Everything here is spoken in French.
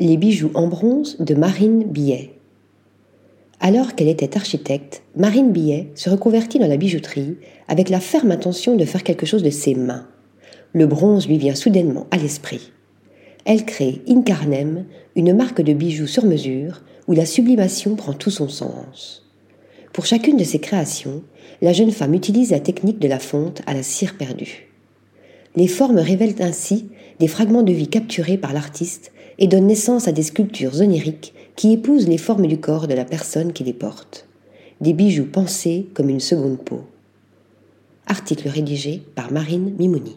Les bijoux en bronze de Marine Billet. Alors qu'elle était architecte, Marine Billet se reconvertit dans la bijouterie avec la ferme intention de faire quelque chose de ses mains. Le bronze lui vient soudainement à l'esprit. Elle crée Incarnem, une marque de bijoux sur mesure où la sublimation prend tout son sens. Pour chacune de ses créations, la jeune femme utilise la technique de la fonte à la cire perdue. Les formes révèlent ainsi des fragments de vie capturés par l'artiste et donne naissance à des sculptures oniriques qui épousent les formes du corps de la personne qui les porte. Des bijoux pensés comme une seconde peau. Article rédigé par Marine Mimouni.